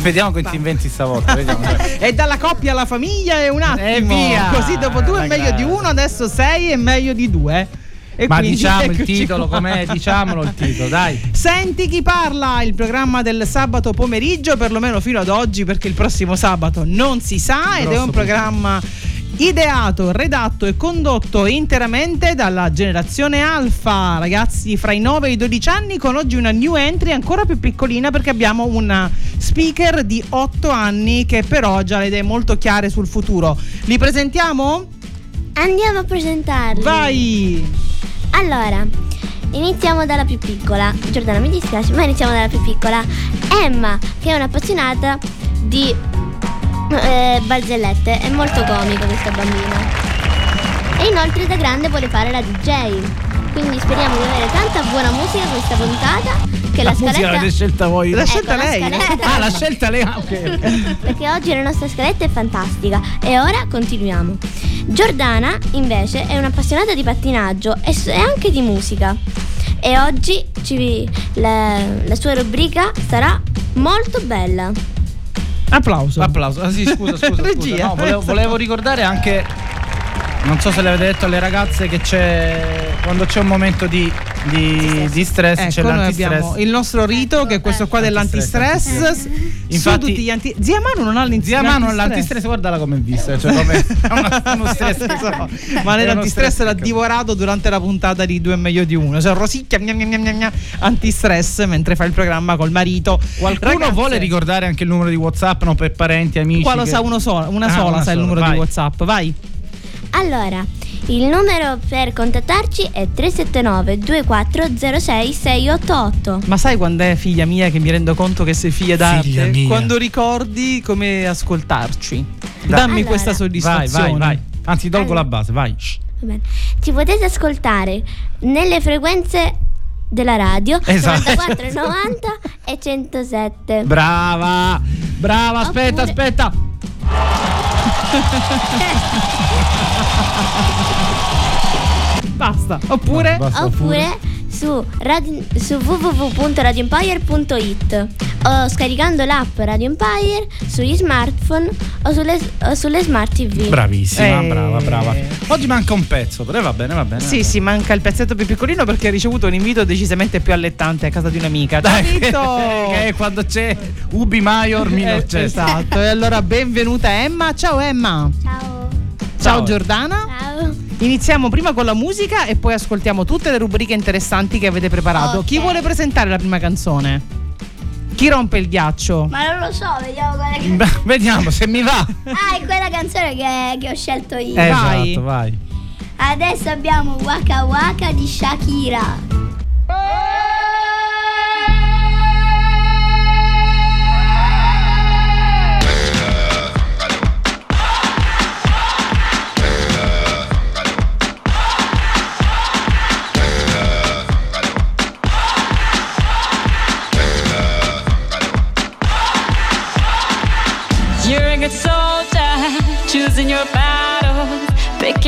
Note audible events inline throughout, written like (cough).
vediamo che ti inventi stavolta. e (laughs) dalla coppia alla famiglia è un attimo. E via. Così dopo due è meglio di uno, adesso sei è meglio di due. E Ma diciamo il titolo com'è? Diciamolo il titolo, dai. Senti chi parla, il programma del sabato pomeriggio, perlomeno fino ad oggi, perché il prossimo sabato non si sa ed è un programma ideato, redatto e condotto interamente dalla generazione Alfa, ragazzi fra i 9 e i 12 anni, con oggi una new entry ancora più piccolina perché abbiamo una speaker di 8 anni che però ha già le idee molto chiare sul futuro. Li presentiamo? Andiamo a presentarli. Vai! Allora, iniziamo dalla più piccola. Giordana mi dispiace, ma iniziamo dalla più piccola. Emma, che è un'appassionata di eh, barzellette. È molto comica questa bambina. E inoltre da grande vuole fare la DJ. Quindi speriamo di avere tanta buona musica questa puntata. Che la, la scaletta... musica l'avete scelta voi? L'ha scelta ecco, lei? La ah, l'ha scelta lei? Ah, ok. (laughs) Perché oggi la nostra scaletta è fantastica. E ora continuiamo. Giordana, invece, è un'appassionata di pattinaggio e anche di musica. E oggi ci, la, la sua rubrica sarà molto bella. Applauso. Applauso. Ah, sì, scusa, scusa. scusa. No, volevo, volevo ricordare anche non so se l'avete detto alle ragazze che c'è quando c'è un momento di, di, di stress ecco, c'è l'antistress. il nostro rito che è questo qua dell'antistress. Antistress. Infatti, tutti gli anti... Zia Manu non ha l'antistress. Zia Manu ha l'antistress, guardala come è vista. Cioè come (laughs) uno stress so. Ma l'antistress l'ha divorato durante la puntata di Due è meglio di uno. Cioè rosicchia gna gna gna gna, antistress mentre fa il programma col marito. Qualcuno Ragazze, vuole ricordare anche il numero di WhatsApp, no? Per parenti, amici. Qua lo che... sa uno sola, una ah, sola una sa sola, il numero vai. di WhatsApp. Vai. Allora, il numero per contattarci è 379 2406 688. Ma sai quando è figlia mia che mi rendo conto che sei figlia d'arte? Figlia quando ricordi come ascoltarci. Dammi allora, questa soddisfazione. Vai, vai, vai. Anzi, tolgo allora. la base, vai. Ci potete ascoltare nelle frequenze della radio esatto. 94, 90 e 107. Brava! Brava, aspetta, Oppure... aspetta. (laughs) Basta. Oppure? No, basta, oppure, oppure su, radio, su www.radioempire.it o scaricando l'app Radio Empire sugli smartphone o sulle, o sulle smart TV. Bravissima, eh. brava, brava. Oggi manca un pezzo, però va bene, va bene. Sì, va sì, manca il pezzetto più piccolino perché ha ricevuto un invito decisamente più allettante a casa di un'amica. Dai, (laughs) che è quando c'è Ubi Maior Minor eh, Esatto, e allora benvenuta Emma. Ciao Emma. Ciao. Ciao, Giordana. Ciao. Iniziamo prima con la musica e poi ascoltiamo tutte le rubriche interessanti che avete preparato. Okay. Chi vuole presentare la prima canzone? Chi rompe il ghiaccio? Ma non lo so, vediamo quella che... vediamo se mi va. ah, è quella canzone che, che ho scelto io. Eh, vai. Esatto, vai. Adesso abbiamo Waka Waka di Shakira. Oh!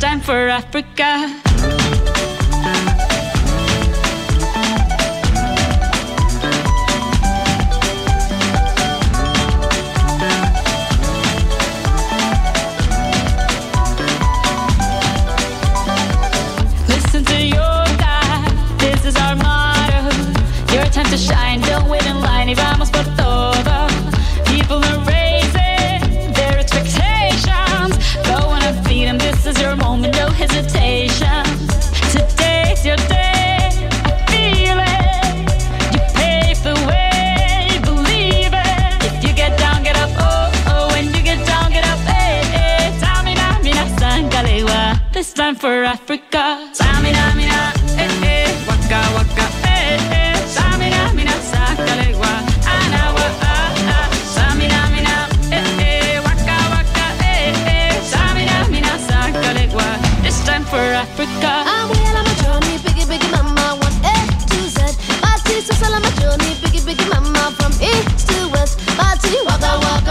Time for Africa. East to west. Party, waka, waka,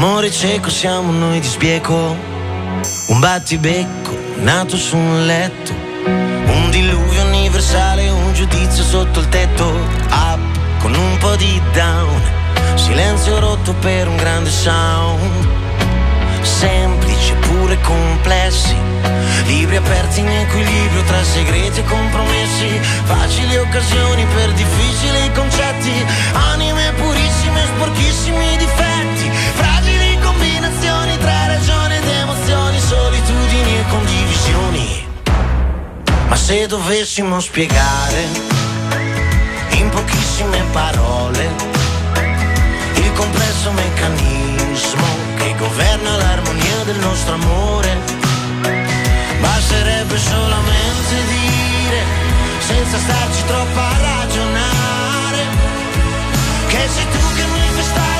L'amore cieco siamo noi di sbieco. Un battibecco nato su un letto. Un diluvio universale, un giudizio sotto il tetto. Up con un po' di down. Silenzio rotto per un grande sound. Semplici pure complessi. Libri aperti in equilibrio tra segreti e compromessi. Facili occasioni per difficili concetti. Dovessimo spiegare in pochissime parole il complesso meccanismo che governa l'armonia del nostro amore. Basterebbe solamente dire, senza starci troppo a ragionare, che sei tu che mi fai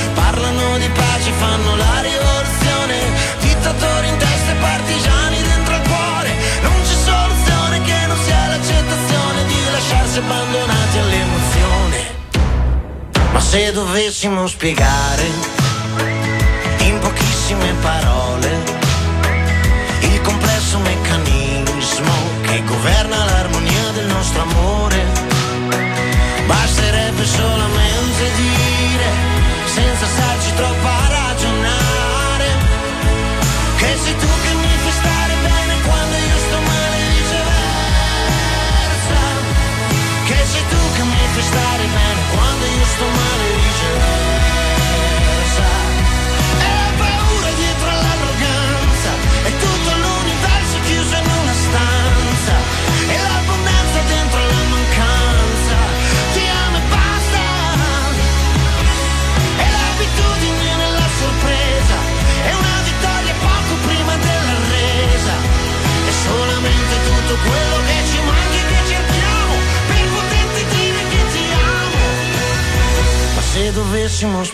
dittatori in testa e partigiani dentro il cuore, non c'è soluzione che non sia l'accettazione di lasciarsi abbandonati all'emozione. Ma se dovessimo spiegare in pochissime parole il complesso meccanismo che governa l'armonia del nostro amore, basterebbe solamente dire, senza starci troppo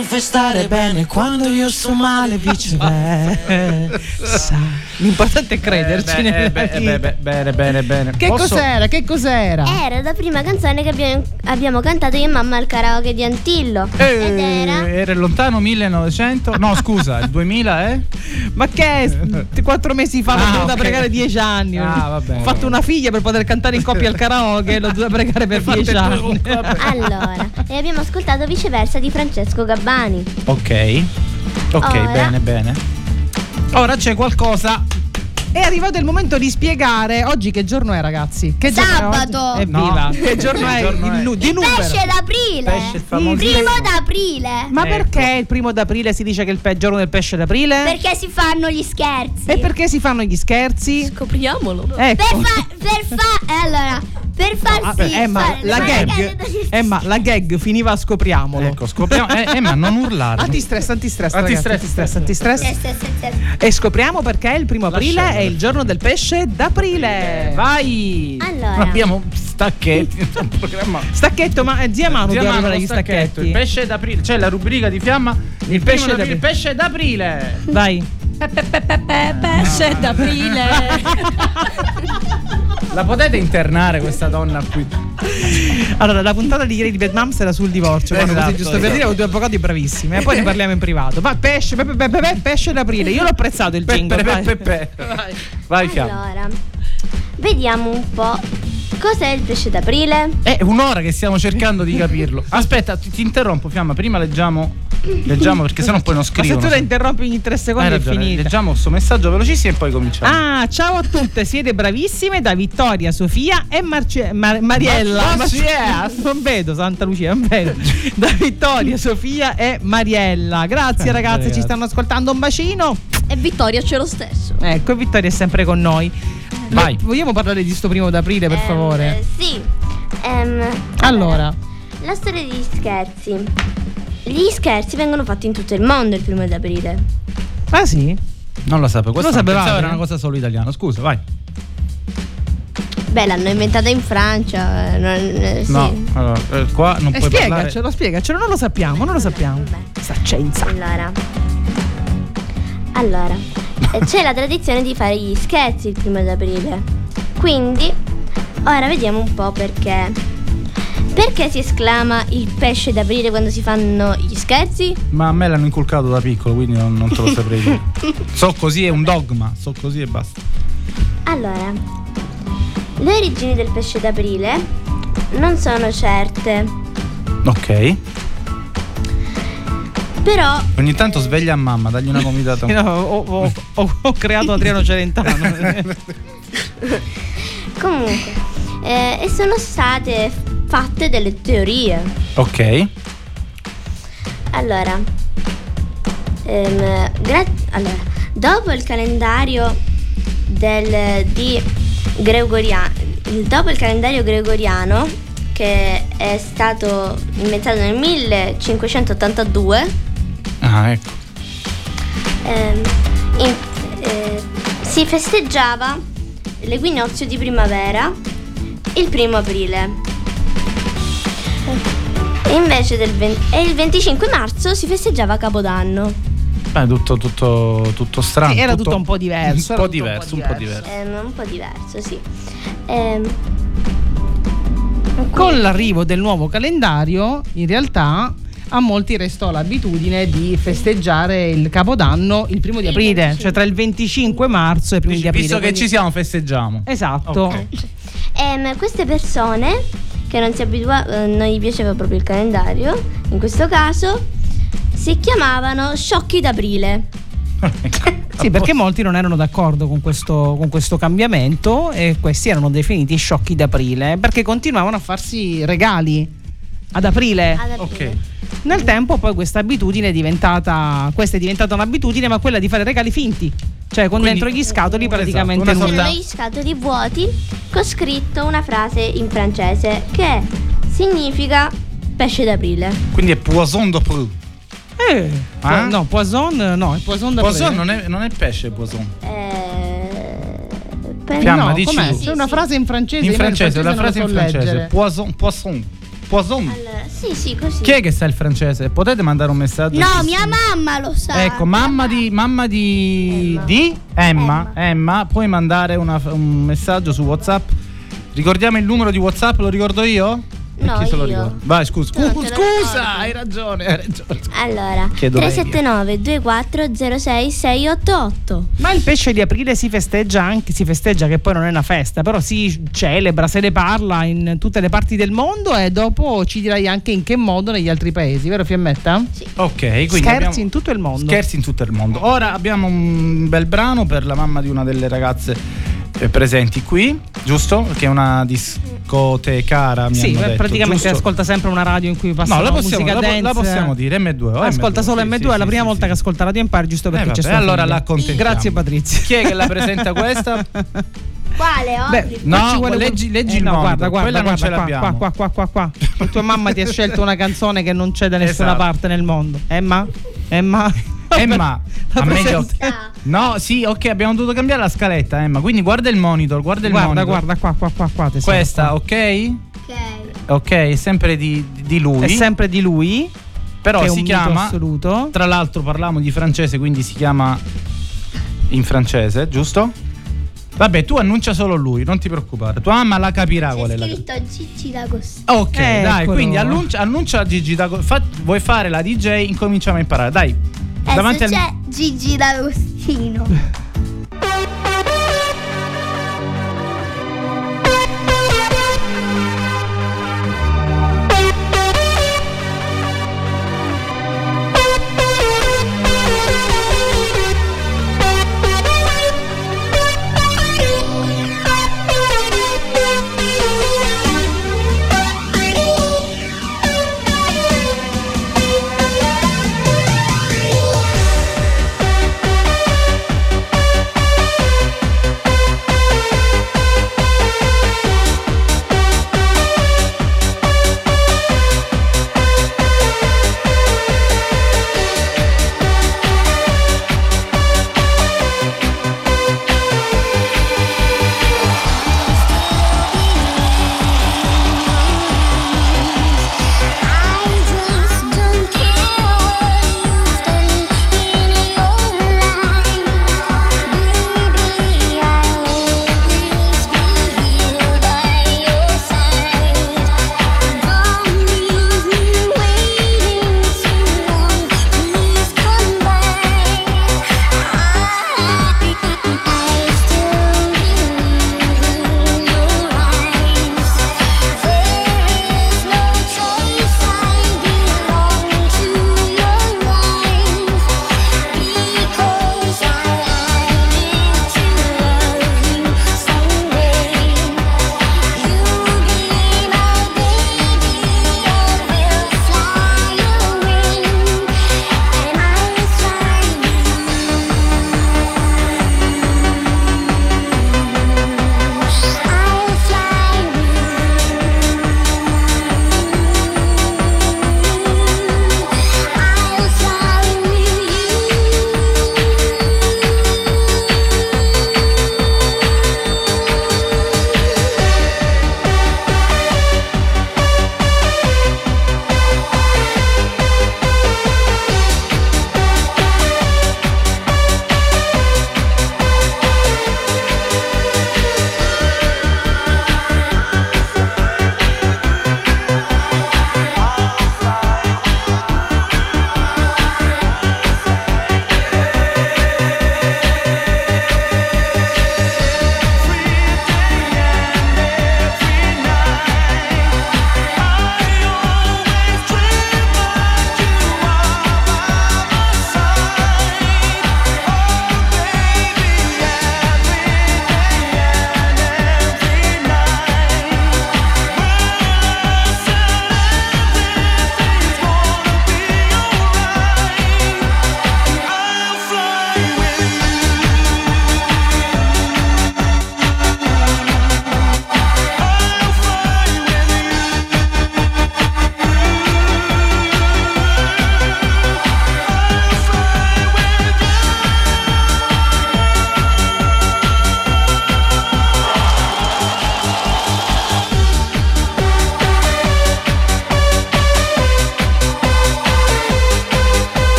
mi bene quando io sto male e (laughs) viceversa. L'importante è crederci Eh, beh, nella eh, beh, eh, beh, bene, bene, bene. Che Posso- cos'era? Che cos'era? Era la prima canzone che abbiamo, abbiamo cantato io e mamma al karaoke di Antillo. Eh, Ed era Era lontano 1900? No, scusa, il 2000, eh? Ma che è? Quattro mesi fa l'ho Ah, dovuta ok. pregare dieci anni. Ah, va bene. Ho fatto una figlia per poter cantare in coppia al karaoke, l'ho dovuta pregare per (laughs) dieci anni. (laughs) Allora, e abbiamo ascoltato viceversa di Francesco Gabbani. Ok. Ok, Ora. bene, bene. Ora c'è qualcosa. È arrivato il momento di spiegare oggi che giorno è, ragazzi. Che giorno Sabato. È? Evviva. No. Che giorno è? Che giorno Il è? nu- di Il numero. pesce d'aprile. Pesce, il primo d'aprile. Ma Ecco. perché il primo d'aprile si dice che è il pe- giorno del pesce d'aprile? Perché si fanno gli scherzi. E perché si fanno gli scherzi? Scopriamolo. Ecco. Per fa- per fa- eh, allora, per Ah, farsi Emma, fare la gag, Emma, la gag finiva a scopriamolo. Ecco, scopriamo. Eh, Emma, non urlare. Antistress, antistress, Antistress. antistress, antistress. Sì, sì, sì, sì. E scopriamo perché il primo aprile Lasciamolo. è il giorno del pesce d'aprile. Vai! Allora. Abbiamo stacchetti. (laughs) Stacchetto, ma eh, zia Manu Zia Manu, gli stacchetto, stacchetti. Il pesce d'aprile. C'è la rubrica di fiamma. Il, pesce pesce d'aprile. Il pesce d'aprile. Vai. Pesce d'aprile. (laughs) La potete internare questa donna qui? Allora, la puntata di ieri di Vietnam era sul divorzio. Esatto, così giusto per esatto. dire, ho due avvocati bravissimi. E poi ne parliamo in privato. Va, pesce, pe- pe- pe- pe- pesce d'aprile. Io l'ho apprezzato il Pe- jingle. pe- vai. pe- pe- Vai, fiamma. Allora, vediamo un po'. Cos'è il pesce d'aprile? È un'ora che stiamo cercando di capirlo. Aspetta, ti, ti interrompo, Fiamma. Prima leggiamo. Leggiamo perché sennò poi non Ma se tu la interrompi ogni tre Hai secondi è finita. Leggiamo questo messaggio velocissimo e poi cominciamo. Ah, ciao a tutte, siete bravissime da Vittoria, Sofia e Marce- Mar- Mariella. Ma- ma non vedo Santa Lucia, non vedo. Da Vittoria, Sofia e Mariella. Grazie Eh, ragazze, ci stanno ascoltando. Un bacino. E Vittoria c'è lo stesso. Ecco, Vittoria è sempre con noi. Vai. Vogliamo parlare di sto primo d'aprile, per Ehm, favore? Sì. Ehm, Allora, La storia degli scherzi. Gli scherzi vengono fatti in tutto il mondo il primo d'aprile. ah sì? Non lo sapevo. Questo Lo pensavo era una cosa solo italiana. Scusa, vai. Beh, l'hanno inventata in Francia. eh, non- eh, sì. No, allora, eh, qua non Eh, puoi parlare. spiegacelo, spiegacelo, non lo sappiamo, non lo sappiamo. Saccenza. Allora. Allora. C'è la tradizione di fare gli scherzi il primo d'aprile. Quindi, ora vediamo un po' perché. Perché si esclama il pesce d'aprile quando si fanno gli scherzi? Ma a me l'hanno inculcato da piccolo, quindi non, non te lo saprei dire. (laughs) so così, è un dogma. So così e basta. Allora, le origini del pesce d'aprile non sono certe, Ok. Però Ogni tanto sveglia a mamma, dagli una gomitata. (laughs) No, ho, ho- ho- ho creato Adriano Celentano. (laughs) comunque eh, e sono state fatte delle teorie. Ok. Allora, ehm, gra- allora, dopo il calendario del, di Gregoriano, dopo il calendario gregoriano che è stato inventato nel 1582, Ah, ecco. ehm, in- eh, si festeggiava l'equinozio di primavera il primo aprile. E invece del ven- e il 25 marzo si festeggiava Capodanno. Beh, tutto, tutto, tutto strano. Sì, era tutto un po' diverso, Un po' tutto un diverso, un po' diverso. Ehm, un po' diverso, sì. Ehm, Con l'arrivo del nuovo calendario, in realtà a molti restò l'abitudine di festeggiare il Capodanno il primo di Il aprile, 25. cioè tra il 25 marzo e i primi di aprile. Visto che quindi- ci siamo, festeggiamo. Esatto. Ok. ehm, queste persone che non si abituavano, non gli piaceva proprio il calendario, in questo caso si chiamavano sciocchi d'aprile. (laughs) Sì, perché molti non erano d'accordo con questo, con questo cambiamento e questi erano definiti sciocchi d'aprile perché continuavano a farsi regali ad aprile. Ad aprile. Ok. Nel tempo poi questa abitudine è diventata questa è diventata un'abitudine, ma quella di fare regali finti. Cioè con Quindi- dentro gli scatoli Esatto, praticamente sorta- nulla. Erano gli scatoli vuoti con scritto una frase in francese che significa pesce d'aprile. Quindi è poisson d'aprile. Eh, Ah? no, poison no, è poison da Poisson prendere. non è, non è pesce, poisson. Eh, Fiamma, no, dici com'è? C'è Sì, una sì. frase in francese. In nel francese, la frase in francese. leggere. Poisson, poisson. Poisson. Allora, sì, sì, così. Chi è che sa il francese? Potete mandare un messaggio? No, mia mamma lo sa. Ecco, mamma di, mamma di, Emma. di Emma, Emma. Emma, puoi mandare una- un messaggio su WhatsApp. Ricordiamo il numero di WhatsApp, lo ricordo io? No, chi se lo io. ricorda? Vai, scusa. No, lo scusa, hai ragione, hai ragione. Allora, Chiedo 379 24 06 688. Ma il pesce di aprile si festeggia anche, si festeggia che poi non è una festa, però si celebra, se ne parla in tutte le parti del mondo e dopo ci dirai anche in che modo negli altri paesi, vero Fiammetta? Ok, quindi Scherzi abbiamo- in tutto il mondo. Scherzi in tutto il mondo. Ora abbiamo un bel brano per la mamma di una delle ragazze presenti qui, giusto? Che è una discotecara, mi Sì, hanno beh, detto, praticamente giusto? ascolta sempre una radio in cui passa No, la possiamo, musica la, dance. la possiamo dire, M2. o Ascolta M2, solo sì, M2, sì, è la prima sì, volta sì. che ascolta Radio Empire giusto perché Eh, c'è vabbè, sua allora figlia. la accontentiamo. Grazie Patrizia. Chi è che la presenta questa? (laughs) Quale Beh? No, vuole- leggi- leggi Eh, il no, monitor, guarda, guarda, quella non guarda, ce qua, l'abbiamo. qua, qua, qua, qua, qua. Tua mamma ti ha scelto una canzone che non c'è da (laughs) nessuna Esatto. parte nel mondo. Emma? Emma? (laughs) Emma, La a meglio. presenta- No, sì, ok, abbiamo dovuto cambiare la scaletta, Emma. Quindi guarda il monitor, guarda il Guarda, monitor. guarda, qua, qua, qua, qua. tesoro, Questa, qua. ok? Ok. Ok, è sempre di, di lui. È sempre di lui. Però si chiama. assoluto. Tra l'altro parliamo di francese, quindi si chiama in francese, giusto? Vabbè, tu annuncia solo lui, non ti preoccupare. Tua mamma la capirà qual è C'è la. scritto Gigi D'Agostino. Ok, dai, Eccolo. quindi annuncia, annuncia a Gigi Dago- fa- vuoi fare la DJ? Incominciamo a imparare. Dai. Davanti al c'è Gigi D'Agostino. (laughs)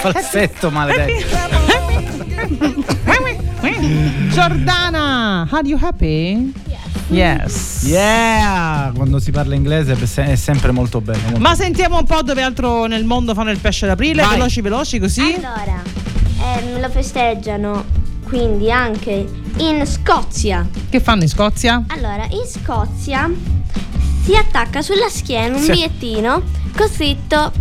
Falsetto maledetto. Giordana, are you happy? Yes. Yeah! Quando si parla inglese è se- è sempre molto bello. molto Ma sentiamo un po' dove altro nel mondo fanno il pesce d'aprile, Vai. veloci veloci così. Allora, ehm, lo festeggiano quindi anche in Scozia. Che fanno in Scozia? Allora, in Scozia si attacca sulla schiena un Sì. bigliettino con scritto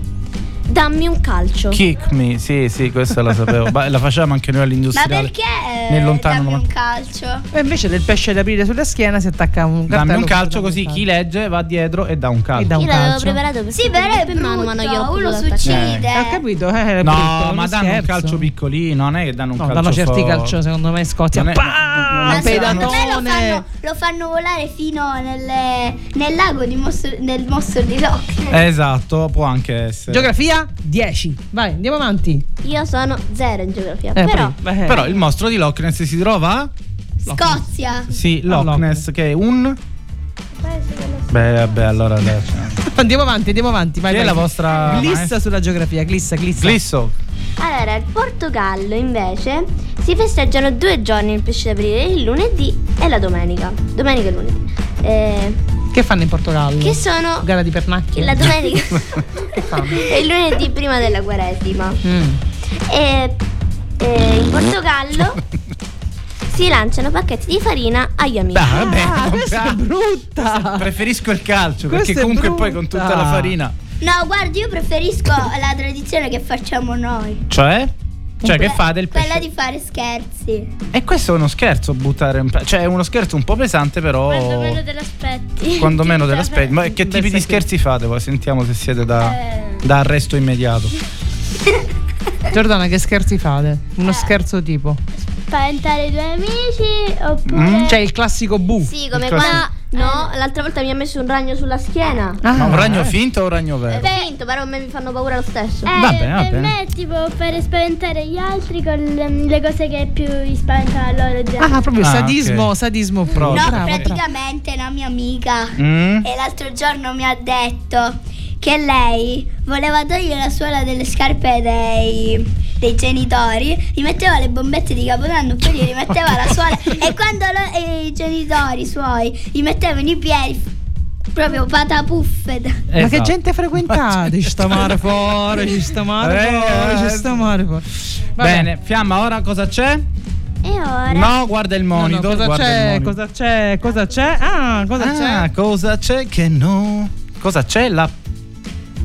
dammi un calcio. Kick me, sì, sì, questa la sapevo. (laughs) Ma la facciamo anche noi Ma all'industriale. perché Nel eh, lontano dammi un calcio? E invece del pesce d'aprile sulla schiena si attacca un cartello. Dammi un calcio così un chi legge va dietro e dà un calcio. E dà un Io l'avevo calcio. preparato per Sì, però è per mano, ma non glielo brutto, uno succede. Ho capito, eh, è No, brutto, ma danno un scherzo. calcio piccolino, non è che danno un No, calcio danno certi calcio secondo me in Scozia. Non è- Ma secondo me lo Pedatone. fanno, lo fanno volare fino nelle- nel lago di mostro- del mostro di Loch. Esatto, può anche essere. Geografia 10. Vai, andiamo avanti. Io sono zero in geografia, Eh, però pri- eh. Però il mostro di Loch Ness si trova? a- Scozia. Sì, Loch Loch Ness che è un Beh, vabbè, allora cioè. (laughs) Andiamo avanti, andiamo avanti. Vai, Chi è la vostra Glissa sulla geografia, glissa, glissa. Glisso. Allora, il Portogallo invece si festeggiano due giorni il pesce d'aprile, il lunedì e la domenica. Domenica e lunedì. Eh, Che fanno in Portogallo? che sono Gara di pernacchie? la domenica (laughs) Che fanno? e il lunedì prima della quaresima. Mm. E, e in Portogallo (laughs) si lanciano pacchetti di farina agli amici. Dai, vabbè, Ah, questa è brutta. Preferisco il calcio Questa perché è comunque poi con tutta la farina. No, guardi, io preferisco la tradizione che facciamo noi. Cioè? Cioè che Que- fate il Quella pesce? di fare scherzi. E questo è uno scherzo buttare un pe- cioè è uno scherzo un po' pesante però Quando meno te l'aspetti. quando meno (laughs) Cioè, te l'aspetti. Ma che Beh, tipi di che- scherzi fate? Poi sentiamo se siete da, Eh. da arresto immediato. (laughs) Giordana, che scherzi fate? Eh. Uno scherzo tipo. Spaventare i tuoi amici oppure... Mm? C'è il classico bu. Sì, come quando classico- no, l'altra volta mi ha messo un ragno sulla schiena. Ah, Ma un ragno eh. finto o un ragno vero? È finto, però a me mi fanno paura lo stesso. Eh, Va bene, va per bene. me tipo fare spaventare gli altri con le, le cose che più gli spaventano a loro già. Ah, proprio Ah, sadismo, ok. sadismo. Proprio. No, Bravo, bravo. praticamente una mia amica Mm? e l'altro giorno mi ha detto che lei voleva togliere la suola delle scarpe dei, dei genitori, gli metteva le bombette di Capodanno, poi gli rimetteva la suola (laughs) e quando lo- e i genitori suoi gli mettevano i piedi proprio patapuffe. Ma che Esatto. gente frequentate? Ci sta mare (laughs) fuori, ci sta mare Eh, fuori, ci sta mare fuori. Bene, Fiamma, ora cosa c'è? E ora No, guarda il No, no, monitor. cosa guarda il c'è? monitor. Cosa c'è? Cosa c'è? Ah, cosa Ah, c'è? cosa c'è che no? Cosa c'è? La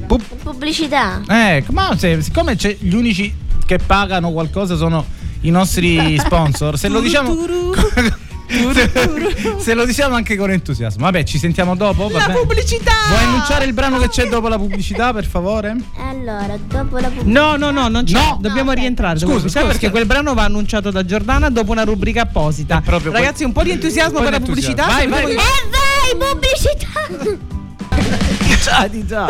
pu- pubblicità. Ecco, ma se- siccome c'è gli unici che pagano qualcosa sono i nostri sponsor, se lo diciamo (laughs) se, lo diciamo anche con entusiasmo. Vabbè, ci sentiamo dopo. La vabbè. pubblicità! Vuoi annunciare il brano che c'è dopo la pubblicità, per favore? Allora, dopo la pubblicità. No, no, no, non c'è. No. Dobbiamo No, rientrare. Scusa, pubblicità, scusa, perché scusa. quel brano va annunciato da Giordana dopo una rubrica apposita. Quel- Ragazzi, un po' di entusiasmo Un po' per la pubblicità. Vai, vai. abbiamo- E vai, pubblicità! Di già.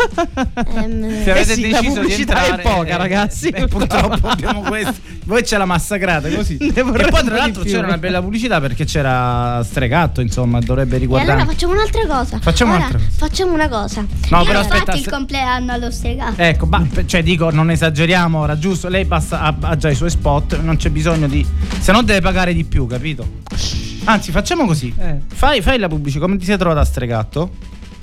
Ehm, Se avete Eh sì, deciso di pubblicità è entrare, poca, eh, ragazzi. eh, purtroppo (laughs) abbiamo questo. Voi ce la massacrate così. E poi, tra l'altro, c'era una bella pubblicità perché c'era Stregatto, insomma, dovrebbe E riguardare. allora facciamo un'altra cosa. Facciamo Ora un'altra cosa. Facciamo una cosa. No, Io però aspetta, il compleanno allo stregato. Ecco, ma, cioè dico, non esageriamo ora, giusto? Lei passa, ha, ha già i suoi spot, non c'è bisogno di. Se no deve pagare di più, capito? Anzi, facciamo così. Eh. Fai, fai la pubblicità, come ti sei trovata a stregatto?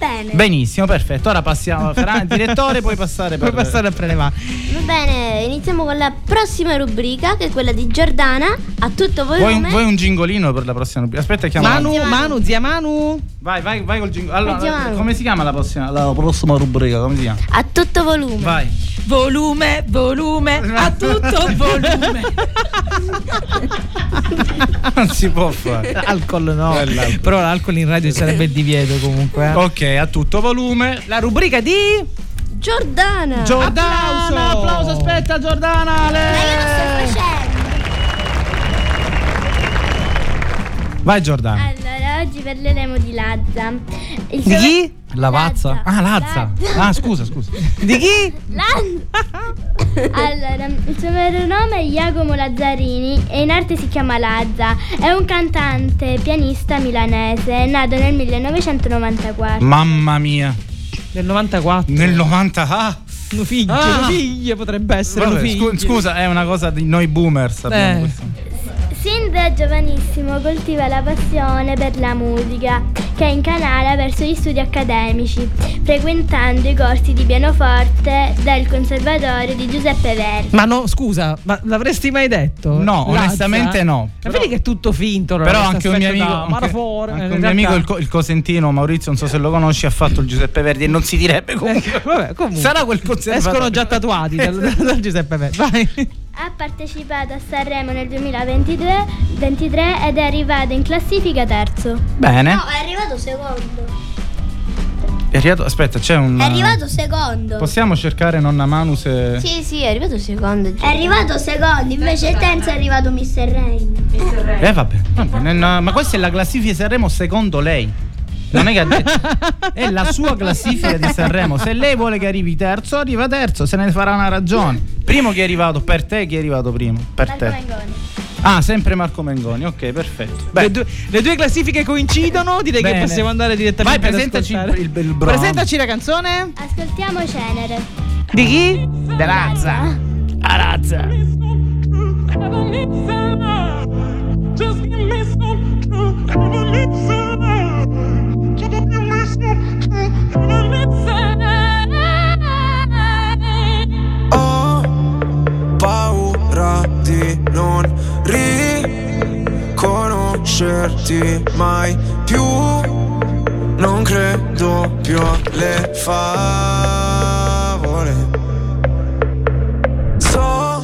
Bene. Benissimo, perfetto. Ora passiamo. Ferran, (laughs) direttore, puoi passare per Puoi passare a prelevare. Va bene, iniziamo con la prossima rubrica, che è quella di Giordana, a tutto Vuoi volume. un, vuoi un gingolino per la prossima rubrica? Aspetta, chiamo. Manu, Zia Manu. Manu, zia Manu. Vai, vai, vai col gingolino. Allora, come si chiama la prossima, la prossima rubrica? Come si chiama? A tutto volume. Vai. Volume, volume, a tutto (laughs) volume. Non si può fare. Alcol no. Eh, l'alcol. Però l'alcol in radio sarebbe il divieto comunque. eh. Ok, a tutto volume. La rubrica di Giordana. Giordana, Applauso. applauso, aspetta Giordana. le- lo facendo. Vai Giordana. Allora, oggi parleremo di Lazza. Il Di chi? Lavazza? Ah, Lazza. Ah, scusa, scusa. (laughs) Di chi? Lazza. allora, il suo vero nome è Jacomo Lazzarini e in arte si chiama Lazza. È un cantante pianista milanese, nato nel 1994. Mamma mia. Del 94. Nel 90. Ah. No figlio, Ah. no figlio potrebbe essere. Vabbè, scu- scusa, è una cosa di noi boomers. Eh. Sin da giovanissimo coltiva la passione per la musica, che incanala verso gli studi accademici, frequentando i corsi di pianoforte del Conservatorio di Giuseppe Verdi. Ma no, scusa, ma l'avresti mai detto? No, Lazza? onestamente no. Ma vedi che è tutto finto. Però anche un mio amico, da anche, anche in un mio amico il, co- il cosentino Maurizio, non so se lo conosci, ha fatto il Giuseppe Verdi e non si direbbe (laughs) comunque. Eh, vabbè, comunque. Sarà quel conservatorio. Escono già tatuati dal, (laughs) dal Giuseppe Verdi. Vai. Ha partecipato a Sanremo nel 2023 23 ed è arrivato in classifica terzo. Bene. è arrivato secondo. È arrivato, aspetta, c'è un. È arrivato secondo. Possiamo cercare nonna Manu se. Sì, sì, è arrivato secondo. È arrivato secondo, invece il terzo è arrivato Mr. Rain. Eh vabbè, vabbè, ma questa è la classifica di Sanremo secondo lei. Non è che ha detto. È la sua classifica di Sanremo. Se lei vuole che arrivi terzo, arriva terzo, se ne farà una ragione. Primo chi è arrivato per te, chi è arrivato primo? Per Marco te. Mengoni. Ah, sempre Marco Mengoni, ok, perfetto. Beh, Le due, le due classifiche coincidono, direi Bene. che possiamo andare direttamente Vai, presentaci il- il- il brano. Presentaci la canzone. Ascoltiamo Cenere. Di chi? Lazza. Arazza. Ho paura di non riconoscerti mai più. Non credo più alle favole. So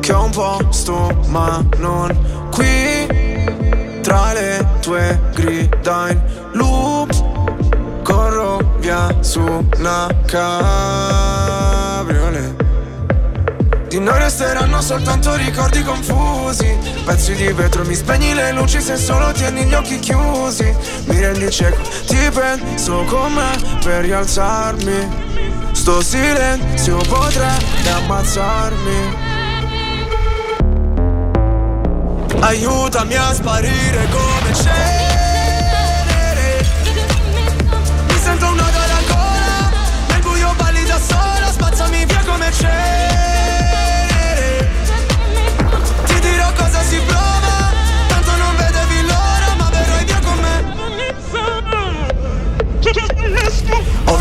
che ho un posto, ma non qui. Tra le tue grida in loop corro via su una cabriolet Di noi resteranno soltanto ricordi confusi. Pezzi di vetro, mi spegni le luci se solo tieni gli occhi chiusi. Mi rendi cieco, ti penso con me per rialzarmi. Sto silenzio potrebbe ammazzarmi. Aiutami a sparire come cenere Spazzami via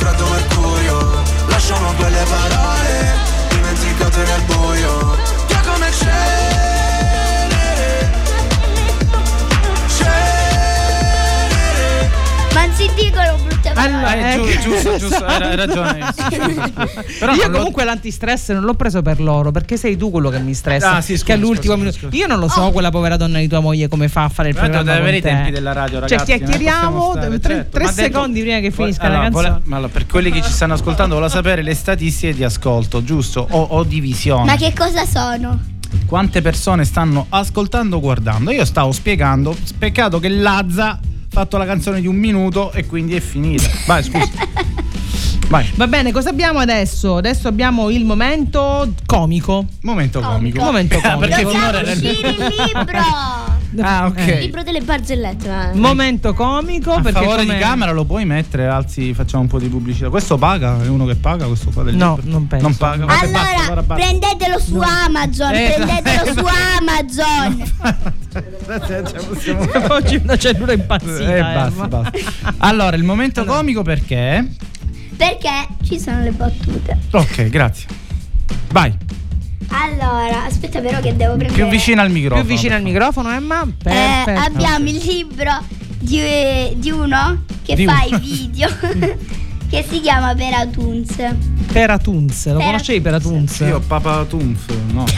freddo mercurio. Lasciamo quelle parole Dimenticate nel buio Che come cenere Cenere Ma non Allora, Eh, giu- ecco. giusto, giusto, hai hai ragione. Però Io non lo- comunque l'antistress non l'ho preso per loro perché sei tu quello che mi stressa. Ah, sì, scusa, che all'ultimo scusa, minuto. scusa. Io non lo so, quella povera donna di tua moglie come fa a fare il Guarda, programma. deve avere i tempi della radio, Cioè, ragazzi. non chiacchieriamo stare, tre, certo. tre secondi prima che finisca allora, la vole- canzone. ma allora, per quelli che ci stanno ascoltando, volevo sapere le statistiche di ascolto, giusto? O, o di visione. Ma che cosa sono? Quante persone stanno ascoltando o guardando? Io stavo spiegando. Peccato che Lazza fatto la canzone di un minuto e quindi è finita. Vai, scusa. Vai. Va bene, cosa abbiamo adesso? Adesso abbiamo il momento comico. Momento comico. Momento (laughs) Ah, comico. perché finora era il libro! Ah, ok. Eh. Il libro delle barzellette. ma- Momento comico A perché favore come- di camera lo puoi mettere, alzi, facciamo un po' di pubblicità. Questo paga? È uno che paga questo qua del No, libro? non penso. Non paga. Allora, basta, allora basta. prendetelo su Amazon, Eh, prendetelo (laughs) eh, su Amazon. Possiamo- (laughs) Oggi una cellula impazzita. Eh, eh, basta, ma- basta. Allora, il momento comico perché? Perché ci sono le battute. Ok, grazie. Vai, Allora, aspetta però che devo prendere. più vicino al microfono. Più vicino al microfono, Emma. Eh, abbiamo il libro di, di uno che Di fa uno. i video (laughs) che si chiama Peratuns. Peratuns, lo Peratuns. conoscevi Peratuns? Io Papa Tunf, no. (laughs)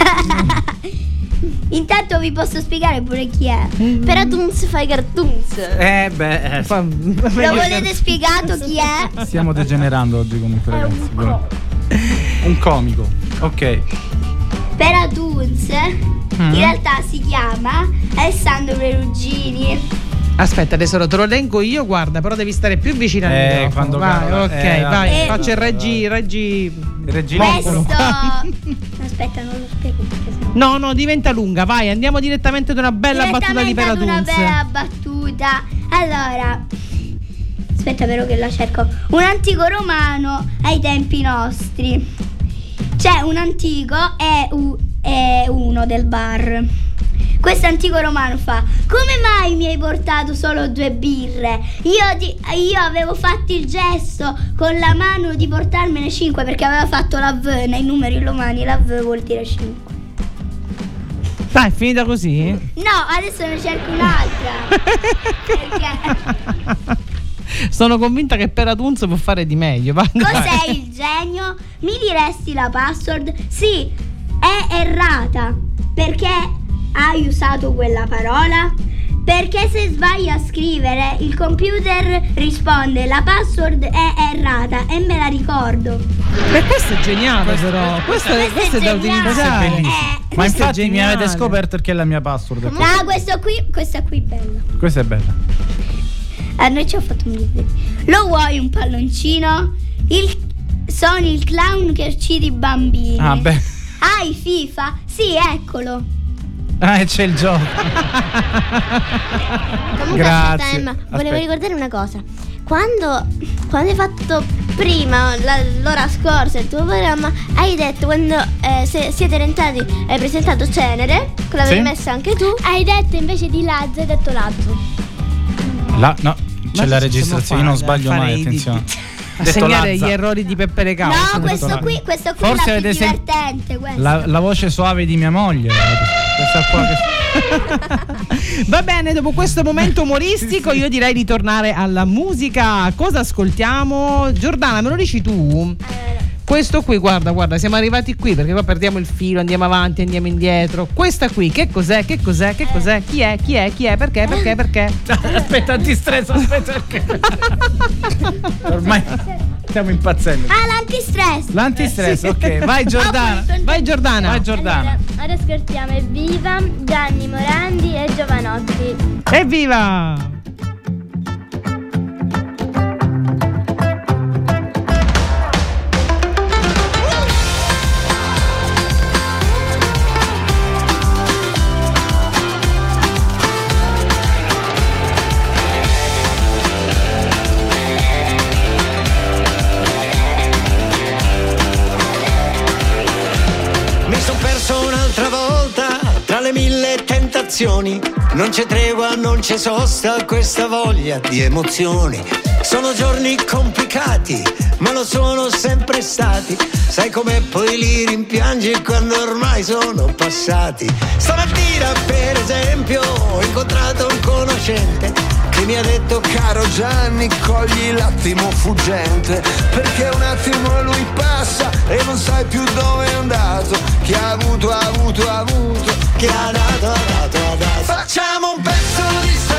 Intanto vi posso spiegare pure chi è. Peratuns fai cartoons. Eh beh, eh, Fa- (laughs) Lo volete spiegato chi è? stiamo degenerando oggi comunque ragazzi. Un comico. Ok. Peratuns Mm. in realtà si chiama Alessandro Perugini. Aspetta, tesoro, te lo leggo io, guarda, però devi stare più vicino al Eh, microfono. quando vai, parla- ok, eh, vai. eh. Faccio il reggi, reggi. Regina. Questo. (laughs) Aspetta, non lo spiego perché sennò- No, no, diventa lunga, vai, andiamo direttamente ad una bella battuta di ad una bella battuta. Allora, aspetta però che la cerco. Un antico romano ai tempi nostri. C'è un antico e, u- e uno del bar. Questo antico romano fa: Come mai mi hai portato solo due birre? Io, ti- io avevo fatto il gesto con la mano di portarmene cinque perché aveva fatto la V nei numeri romani. La V vuol dire 5. Dai, è finita così? No, adesso ne cerco un'altra. (laughs) Perché? Sono convinta che Peratuns può fare di meglio. Vai. Cos'è il genio? Mi diresti la password? Sì, è errata. Perché hai usato quella parola? Perché se sbagli a scrivere, il computer risponde la password è errata e me la ricordo. E questo è geniale, però. Questo, è, questo è da geniale. utilizzare. Eh, Ma Questo è infatti mi geniale. avete scoperto perché è la mia password. Ah, questo qui, questa qui è bella. Questa è bella. A noi ci ho fatto un video. Lo vuoi un palloncino? Il, Sono il clown che uccide i bambini. Ah, beh. Hai FIFA? Sì, eccolo. Ah, e c'è il gioco. (laughs) Comunque, Grazie. aspetta, Emma, volevo Aspetta. ricordare una cosa. Quando, quando hai fatto prima, la- l'ora scorsa, il tuo programma, hai detto quando eh, se- siete entrati, hai presentato Cenere, che l'avevi Sì. messa anche tu. Hai detto invece di Lazzo, hai detto Lazzo. La- no, c'è la registrazione, io non sbaglio mai, attenzione. A segnare Lazza. gli errori di Peppe Le Cao. No, questo qui, questo qui Forse è la più divertente. La, la voce suave di mia moglie. Questa qua che- (laughs) Va bene, dopo questo momento umoristico (laughs) io direi di tornare alla musica. Cosa ascoltiamo? Giordana, me lo dici tu? Questo qui, guarda, guarda, siamo arrivati qui perché poi perdiamo il filo, andiamo avanti, andiamo indietro. Questa qui, che cos'è? Che cos'è? Che cos'è? Chi è? Chi è? Chi è? Perché? Perché? Perché? (laughs) aspetta, ti stress, aspetta perché. (laughs) Ormai stiamo impazzendo. Ah, l'antistress. L'antistress, ok. Vai Giordana. Vai Giordana. Vai Giordana. Allora, ora ascoltiamo Evviva, Gianni Morandi e Giovanotti. Evviva! Tentazioni. Non c'è tregua, non c'è sosta, questa voglia di emozioni. Sono giorni complicati, ma lo sono sempre stati. Sai com'è poi li rimpiangi quando ormai sono passati. Stamattina, per esempio, ho incontrato un conoscente che mi ha detto Caro Gianni, cogli l'attimo fuggente, perché un attimo lui passa e non sai più dove è andato. Chi ha avuto, ha avuto, ha avuto. che ha dato, ha dato, ha dato. Facciamo un pezzo di strada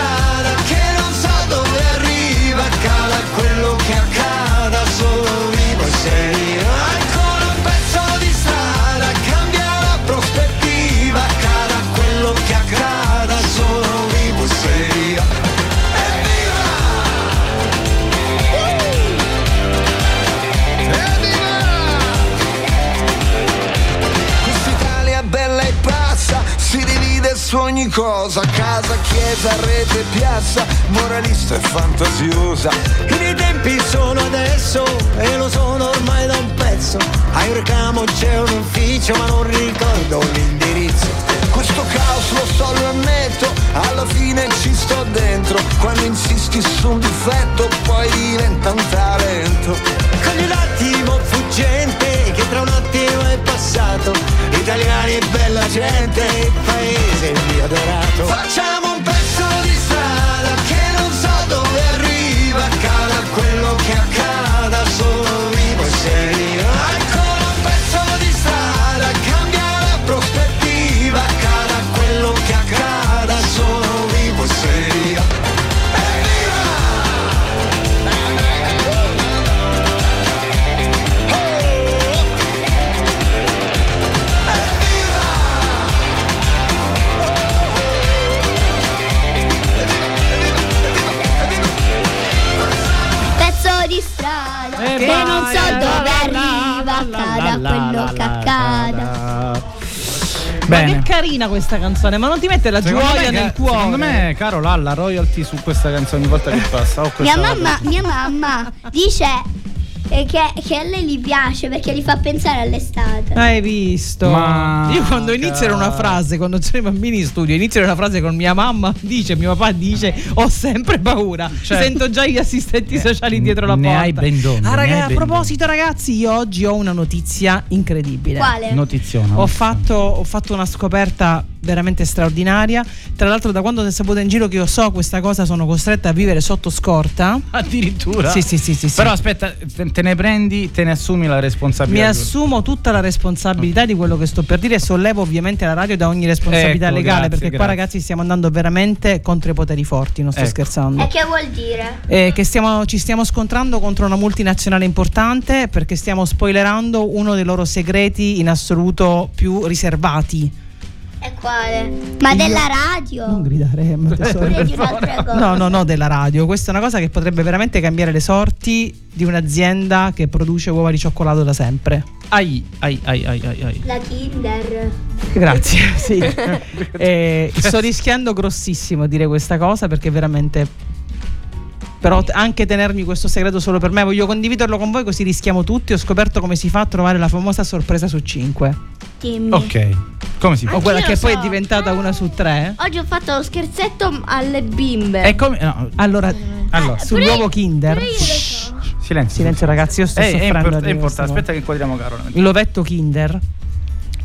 su ogni cosa, casa, chiesa, rete, piazza, moralista e fantasiosa. I miei tempi sono adesso e lo sono ormai da un pezzo. A un ricamo c'è un ufficio ma non ricordo l'indirizzo. Questo caos lo so, lo ammetto, alla fine ci sto dentro. Quando insisti su un difetto poi diventa un talento. Cogli l'attimo fuggente che tra un attimo è passato. Italiani bella gente, il paese mio adorato. Facciamo carina questa canzone, ma non ti mette la Secondo gioia me, nel ca- cuore? secondo me, caro Lalla, royalty su questa canzone ogni volta che passa. Mia mamma, mia mamma dice eh, che, che a lei gli piace perché gli fa pensare all'estate. Hai visto? Ma- Io quando iniziano una frase, quando c'è i bambini in studio, iniziano una frase con mia mamma dice, mio papà dice, ho sempre paura. Certo. Sento già gli assistenti sociali dietro la ne porta. hai ben donde, Ah, ne raga, hai a ben proposito, ragazzi, io oggi ho una notizia incredibile. Quale? Notiziona. Ho fatto, ho fatto una scoperta veramente straordinaria. Tra l'altro, da quando ti è saputo in giro che io so questa cosa, sono costretta a vivere sotto scorta. Addirittura. Sì, sì, sì, sì, sì. Però aspetta, te, ne prendi, te ne assumi la Mi responsabilità. assumo tutta la responsabilità di quello che sto per dire e sollevo ovviamente la radio da ogni responsabilità Ecco, legale grazie, perché qua grazie. ragazzi stiamo andando veramente contro i poteri forti, non sto Ecco. scherzando. E che vuol dire? Eh, che stiamo- ci stiamo scontrando contro una multinazionale importante perché stiamo spoilerando uno dei loro segreti in assoluto più riservati. E quale? Ma della radio? Non gridare, Emma, tesoro. Pure di un'altra cosa. No, no, no, della radio. Questa è una cosa che potrebbe veramente cambiare le sorti di un'azienda che produce uova di cioccolato da sempre. Ai, ai, ai, ai, ai, ai. La Kinder. Grazie, sì. (laughs) Eh, sto rischiando grossissimo a dire questa cosa perché veramente. Però t- anche tenermi questo segreto solo per me, voglio condividerlo con voi così rischiamo tutti. Ho scoperto come si fa a trovare la famosa sorpresa su 5. Dimmi. Ok. Come si fa? O quella che lo poi so. è diventata una su tre. Oggi ho fatto lo scherzetto alle bimbe. E come. no, Allora, allora, sull'uovo Kinder. So. silenzio. Silenzio, ragazzi, io sto Eh, è, soffrendo. import- di è importante. Aspetta che inquadriamo Carola. Il lovetto Kinder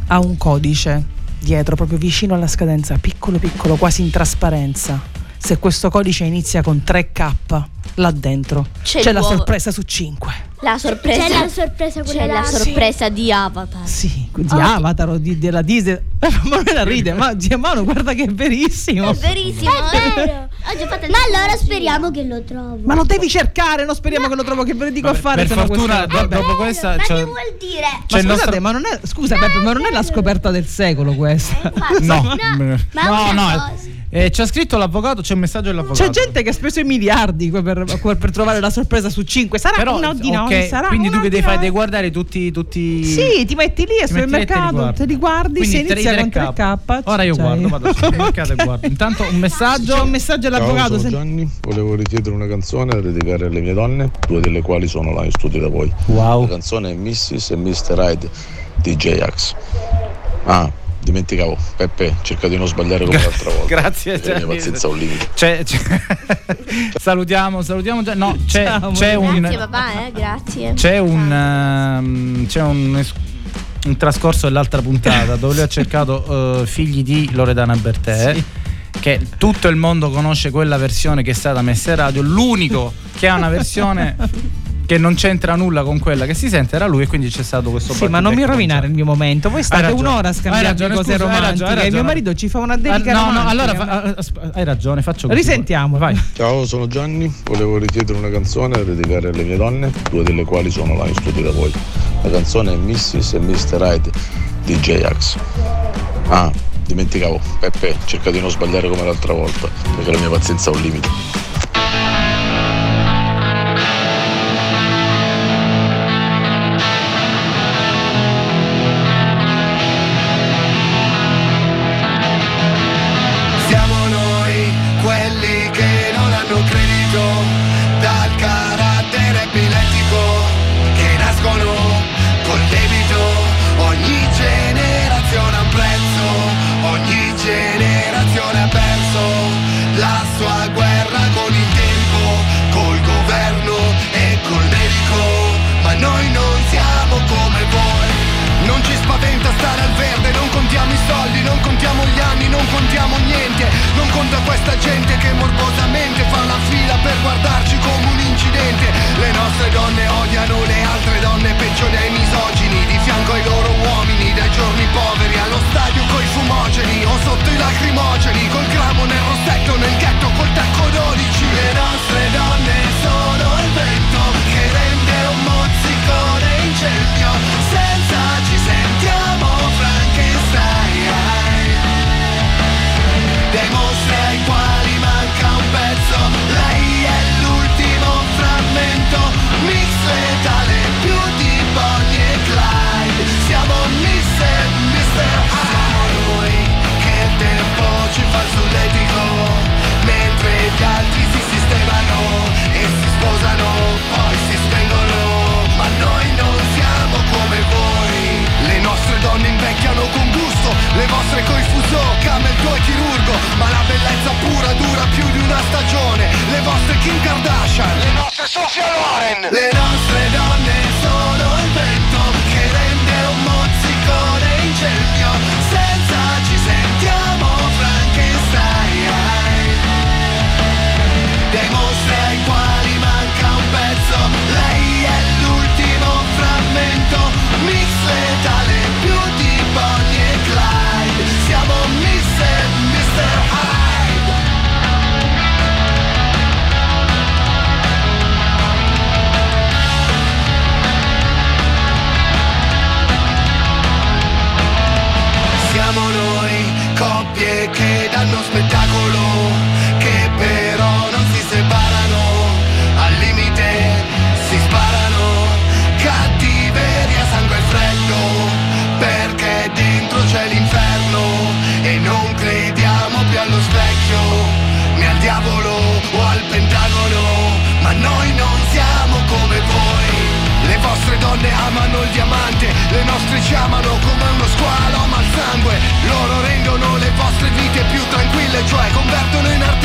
ha un codice dietro, proprio vicino alla scadenza, piccolo piccolo, quasi in trasparenza. Se questo codice inizia con 3K, là dentro C'è c'è, la l'uovo. sorpresa su 5. La sorpresa. C'è la sorpresa C'è la sorpresa di Avatar. Sì, di Oh, Avatar o di- della Disney. (laughs) Ma non la ride, ma zia Mano, guarda che è verissimo. È verissimo. È vero. Oggi ho fatto Ma allora speriamo che lo trovo. Ma lo devi cercare, non speriamo che lo trovo. Che ve ne dico a Vabbè, fare? per no fortuna, questo- do- dopo questa. Ma che vuol dire? Ma scusate, nostro- ma non è. Scusa, Beppe, ma non è la scoperta del secolo questa. No, (laughs) ma no, una no. cosa. eh, c'è scritto l'avvocato, c'è un messaggio dell'avvocato. C'è gente che ha speso i miliardi per, (laughs) per- per trovare la sorpresa su 5. Sarà Però, una di noi, ok, sarà quindi tu che devi fare? Devi guardare tutti. tutti... Sì, ti metti lì al Ti metti lì te li supermercato, te li guardi, Quindi se inizia tre- con 3K. 3K. Ora io guardo, vado al (laughs) supermercato e guardo. Intanto un C'è messaggio. un messaggio Ciao, all'avvocato. sono se- Gianni, volevo richiedere una canzone da dedicare alle mie donne, due delle quali sono là in studio da voi. Wow. La canzone è Mrs. e Mr. Hyde di J-Ax. Ah, dimenticavo, Peppe, cerca di non sbagliare come (laughs) l'altra volta. Grazie, Gianni. pazienza ha un limite. C'è, c'è- (laughs) salutiamo, salutiamo. già- No, c'è, Ciao, c'è un. Grazie papà, eh, grazie. C'è un. ehm, c'è un, es- un trascorso dell'altra puntata (laughs) dove lui ha cercato eh, figli di Loredana Bertè. Che tutto il mondo conosce quella versione che è stata messa in radio. L'unico che ha una versione che non c'entra nulla con quella che si sente era lui, e quindi c'è stato questo Sì, ma non mi rovinare il mio momento. Voi state ragione. un'ora a Hai scambiare ragione, cose scusa, hai romantiche. ragione, hai e mio ragione. marito ci fa una Ah, dedica no, no, romantica. allora fa- ah, asp- hai ragione, faccio così. Risentiamo. Vai. Ciao, sono Gianni, volevo richiedere una canzone da dedicare alle mie donne, due delle quali sono là in studio da voi. La canzone è Mrs. e Mr. Hyde di J-Ax. Ah, dimenticavo, Peppe, cerca di non sbagliare come l'altra volta, perché la mia pazienza ha un limite. Solletico, mentre gli altri si sistemano e si sposano, poi si spengono. Ma noi non siamo come voi. Le nostre donne invecchiano con gusto, le vostre coi fuso, camel tuo chirurgo. Ma la bellezza pura dura più di una stagione. Le vostre Kim Kardashian, le nostre Sofia Loren. Le nostre donne sono il vento Siamo Miss Mr. Hyde Siamo noi, coppie che danno spettacolo al diavolo o al pentagono ma noi non siamo come voi le vostre donne amano il diamante, le nostre ci amano come uno squalo ama il sangue. Loro rendono le vostre vite più tranquille, cioè convertono in artista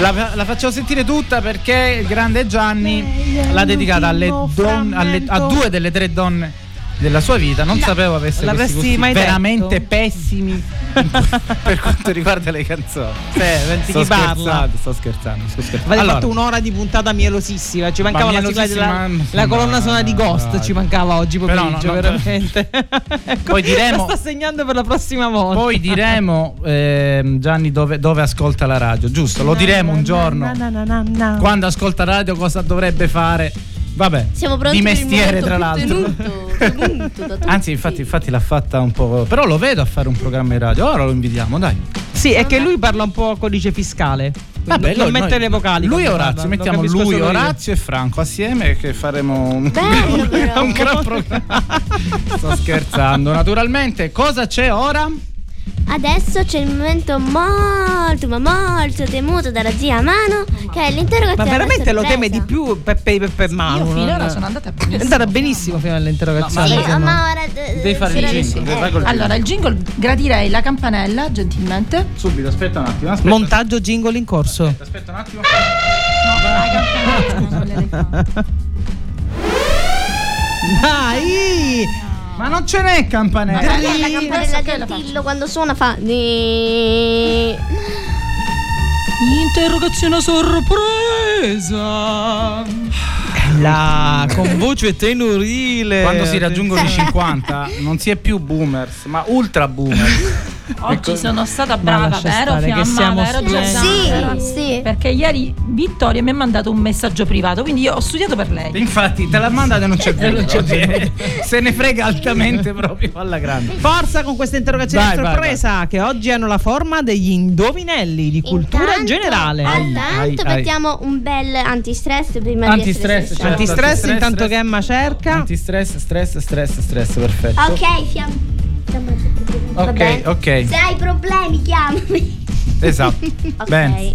La, la facciamo sentire tutta perché il grande Gianni l'ha dedicata alle donne, alle- a due delle tre donne della sua vita. Non sapevo avesse questi veramente detto? pessimi (laughs) per quanto riguarda le canzoni. senti sto chi parla. scherzando, sto scherzando, sto scherzando. Avete Allora, fatto un'ora di puntata mielosissima. Ci mancava la, sigla mielosissima, della- la colonna no, sonora di no, Ghost. dai. Ci mancava oggi pomeriggio, no, no, veramente. (laughs) Ecco, Poi diremo- La sta segnando per la prossima volta. poi diremo ehm, Gianni dove, dove ascolta la radio, giusto? Lo diremo un giorno. Quando ascolta la radio cosa dovrebbe fare? Vabbè, Siamo pronti di mestiere momento tra l'altro. tenuto, (laughs) tenuto. Anzi, infatti, infatti l'ha fatta un po'. Però lo vedo a fare un programma in radio. Ora lo invitiamo, dai. Sì, è che lui parla un po' codice fiscale. Vabbè, non noi- mette le vocali. Lui e Orazio, mettiamo lui, solo io. Orazio e Franco assieme che faremo un, Bello, (laughs) un gran programma. (laughs) Sto scherzando. Naturalmente, cosa c'è ora? Adesso c'è il momento molto ma molto temuto dalla zia Mano che è l'interrogazione Ma veramente lo teme di più Peppe Peppe Manu. Io finora sono andata È benissimo. andata benissimo fino all'interrogazione. Sì, insomma. ma ora de- Devi fare il sì, jingle. sì. col Allora, il jingle gradirei la campanella, gentilmente. Subito, aspetta un attimo. Aspetta, Montaggio jingle in corso. aspetta un attimo. No, la campanella. (laughs) Dai! Ma non ce n'è campanella. È la campanella adesso del che la Tillo quando suona fa Interrogazione sorpresa. La con voce tenorile. Quando si raggiungono i 50 non si è più boomers, ma ultra boomer. Oggi sono stata brava, vero? che Fiamma, siamo vero? Giordana? Sì, sì. Perché ieri Vittoria mi ha mandato un messaggio privato, quindi io ho studiato per lei. Infatti, te l'ha mandata e non c'è (laughs) più. Se ne frega altamente proprio alla grande. Forza con questa interrogazione Vai, vai, sorpresa che oggi hanno la forma degli indovinelli di cultura Intanto- generale. Intanto mettiamo un bel antistress prima di Antistress, essere certo. Antistress, intanto stress. che Emma cerca. Antistress, stress, stress, stress, perfetto. Ok, fiamma. Ok, ok. Se hai problemi chiamami. Esatto. (laughs) Ok. Bene.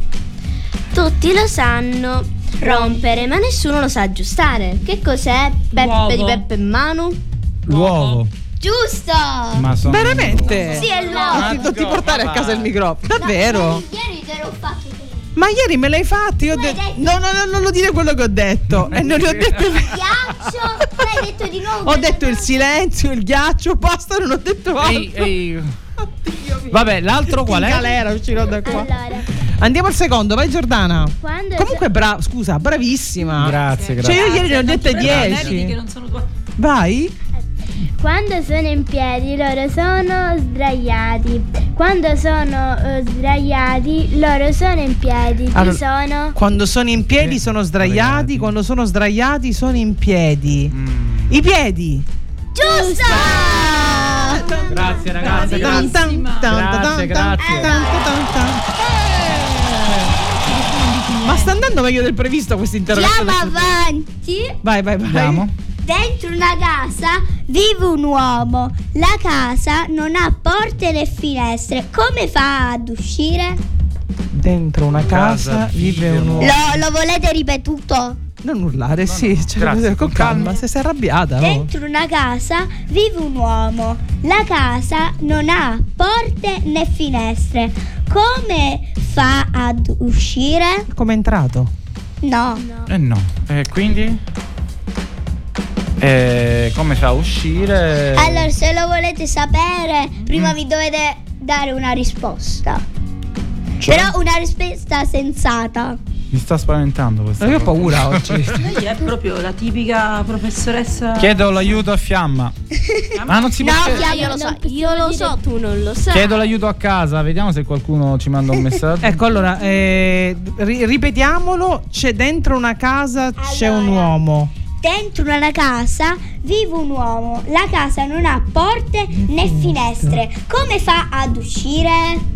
Tutti lo sanno rompere, ma nessuno lo sa aggiustare. Che cos'è Peppe L'uovo. di Peppe e Manu? L'uovo. Giusto! Ma sono Veramente? Sì, è l'uovo. ti, non ti portare a casa il microfono. Davvero? Ieri te l'ho fatto. Ma ieri me l'hai fatto. Io hai detto. No, no, no, non lo dire quello che ho detto. (laughs) E non li ho detto. (laughs) Ghiaccio, l'hai detto di nuovo. Ho detto il silenzio, il ghiaccio, basta, non ho detto altro. Ehi, (laughs) ehi. Vabbè, l'altro qual In è? galera uscirò da qua. Allora, Andiamo al secondo, vai Giordana. quando Comunque brava, scusa, bravissima. Grazie, Cioè grazie. io ieri ne ho dette Meriti che 10. non sono tua. Vai. Quando sono in piedi loro sono sdraiati. Quando sono eh, sdraiati loro sono in piedi. Chi Allora- sono? Quando sono in piedi Eh, sono sdraiati, sdraiati. quando sono sdraiati sono in piedi. Mm. I piedi. Giusto! Grazie ragazzi, grazie. Grazie. Ma sta andando meglio del previsto questa interrogazione. Andiamo avanti. Vai, vai, vai. Andiamo. Dentro una casa vive un uomo. La casa non ha porte né finestre. Come fa ad uscire? Dentro una casa, Casa vive un uomo. Lo, lo volete ripetuto? Non urlare, sì, cioè, grazie, con calma. calma. Se sei arrabbiata. oh. Dentro una casa vive un uomo. La casa non ha porte né finestre. Come fa ad uscire? Come è entrato? No. Eh no. E quindi? Eh, come fa a uscire? Allora, se lo volete sapere, prima vi dovete dare una risposta. Cioè? Però una risposta sensata. Mi sta spaventando questa. Io ho paura oggi. (laughs) Lei è proprio la tipica professoressa. Chiedo l'aiuto a fiamma. Ah, non si può No, chiedere. io lo so, io lo so, tu non lo sai. Chiedo l'aiuto a casa, vediamo se qualcuno ci manda un messaggio. Ecco, allora, eh, ri- ripetiamolo, c'è dentro una casa c'è un uomo. Dentro una casa vive un uomo. La casa non ha porte né finestre. Come fa ad uscire?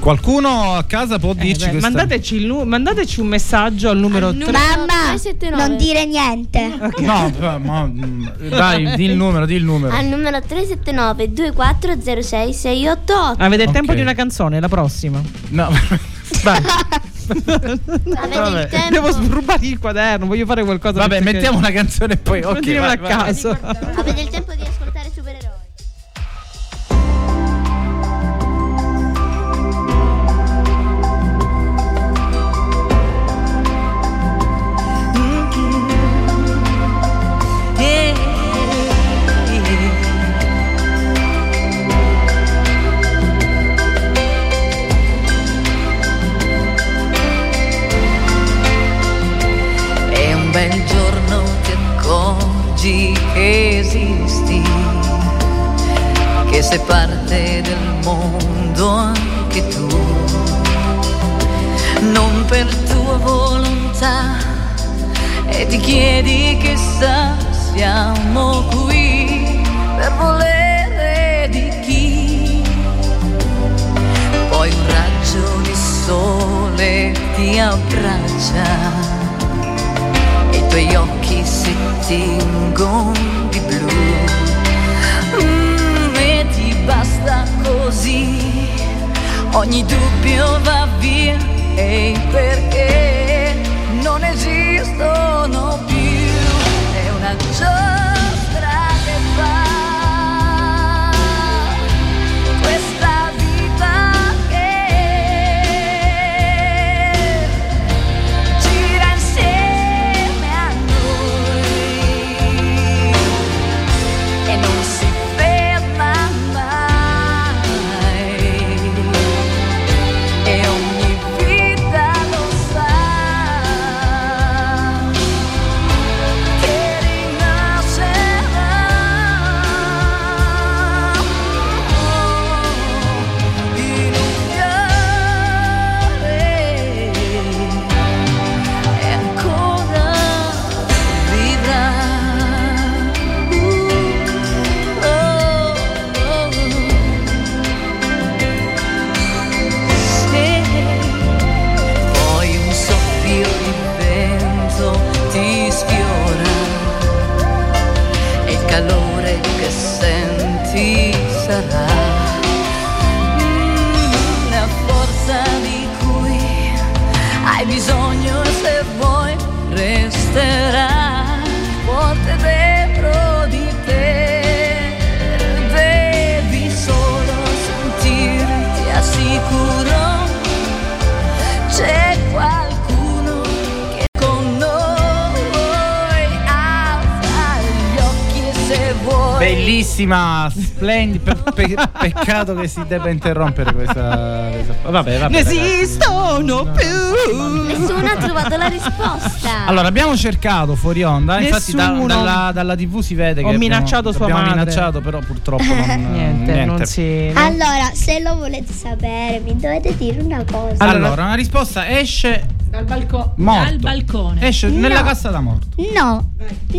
Qualcuno a casa può dirci Eh, beh, questa mandateci, il nu- mandateci un messaggio al numero 3. Mamma, non dire niente. (laughs) No, però, ma, mm, dai, di il numero, di il numero. Al numero 379 2406 688. Avete il Ok. tempo di una canzone, la prossima. No, (laughs) dai. (laughs) Avete Vabbè. il tempo. Devo srubare il quaderno, voglio fare qualcosa. Vabbè, mettiamo una canzone e poi (laughs) ok. Vai, a caso. Avete il tempo di ascoltare Pe- pe- peccato che si debba interrompere questa. questa- Vabbè, vabbè. Non ragazzi. esistono più. Nessuno ha trovato la risposta. Allora, abbiamo cercato fuori onda. Infatti, da- dalla, dalla TV si vede Ho che. abbiamo- minacciato sua abbiamo madre. minacciato, però purtroppo non. (laughs) Niente, non si. no. Allora, se lo volete sapere, mi dovete dire una cosa. Allora, una risposta esce Dal, balco- Morto. dal balcone. Esce nella No. cassa da morto. No,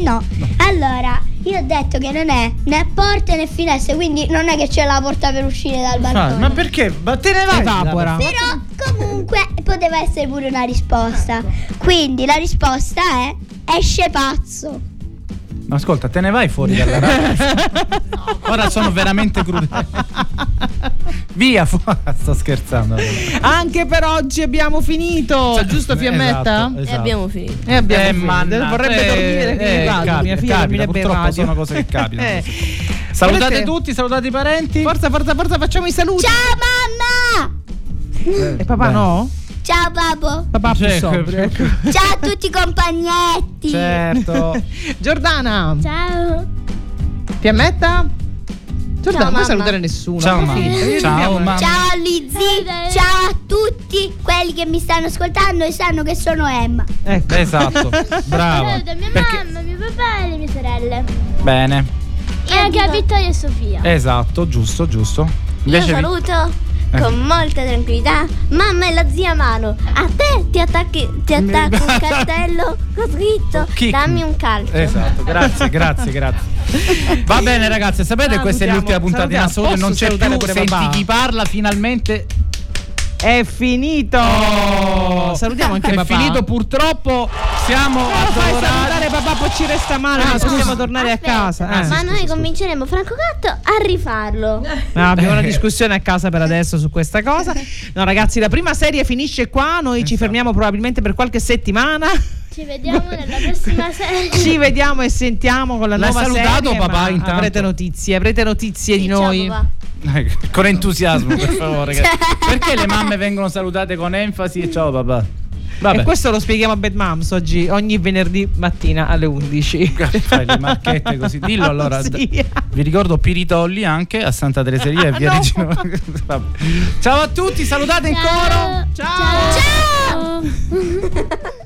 no. Allora, io ho detto che non è né porte né finestre, quindi non è che c'è la porta per uscire dal balcone. Ah, ma perché? Ma te ne vai? Evapora. Però comunque poteva essere pure una risposta. Quindi la risposta è esce pazzo. Ma ascolta, te ne vai fuori dalla radio. (laughs) Ora sono veramente crudele. (laughs) Via, fu- (laughs) sto scherzando. Anche per oggi abbiamo finito. Giusto, Fiammetta? Esatto, E abbiamo finito. E abbiamo Eh, finito. mannaggia, Vorrebbe eh, dormire qui in eh, radio. capita, mia figlia capita, purtroppo radio. sono cose che capitano. Eh. Salutate Volete- tutti, salutate i parenti. Forza, forza, forza, facciamo i saluti. Ciao mamma! E papà Beh. no? Ciao babbo! Papà più Cioè, sobrio. ecco. (laughs) Ciao a tutti i compagnetti! Certo. Giordana, Ciao! Fiammetta? Giordana, non puoi salutare nessuno. Ciao, mamma. Io Ciao, mamma. Ciao Lizzy! Ciao a tutti quelli che mi stanno ascoltando e sanno che sono Emma. Ecco. Esatto, (laughs) bravo. Saluto mia Perché- mamma, mio papà e le mie sorelle. Bene, E anche a Vittoria e Sofia. esatto, giusto, giusto. Io Invece vi- saluto Eh. con molta tranquillità mamma e la zia Mano. A te ti attacchi, ti attacco un (laughs) cartello con scritto dammi un calcio. Esatto, grazie, (laughs) grazie, grazie. Va bene ragazzi, sapete Ah, questa è salutiamo- l'ultima puntata di salutiamo. Assoluto, non c'è più, pure senti chi parla finalmente È finito. Salutiamo anche è papà. finito purtroppo, siamo Non lo fai salutare papà, poi ci resta male, Ah, possiamo tornare Aspetta, a casa. Eh. ma noi convinceremo Franco Gatto a rifarlo. No, abbiamo una discussione a casa per adesso su questa cosa. No, ragazzi, la prima serie finisce qua. Noi ci fermiamo probabilmente per qualche settimana. Ci vediamo nella prossima (laughs) serie. Ci vediamo e sentiamo con la L'hai nuova salutato, serie, papà, intanto? Avrete notizie, avrete notizie di Ciao, noi. papà. Eh, Con entusiasmo, per (laughs) favore. che- Perché le mamme vengono salutate con enfasi e ciao papà. Vabbè. E questo lo spieghiamo a Bad Moms oggi, ogni venerdì mattina alle 11. (laughs) Fai le marchette così. (laughs) Dillo allora. Sì. Vi ricordo Piritolli anche a Santa Tereseria e via No. Regina. Vabbè. Ciao a tutti, salutate in coro. Ciao. Ciao.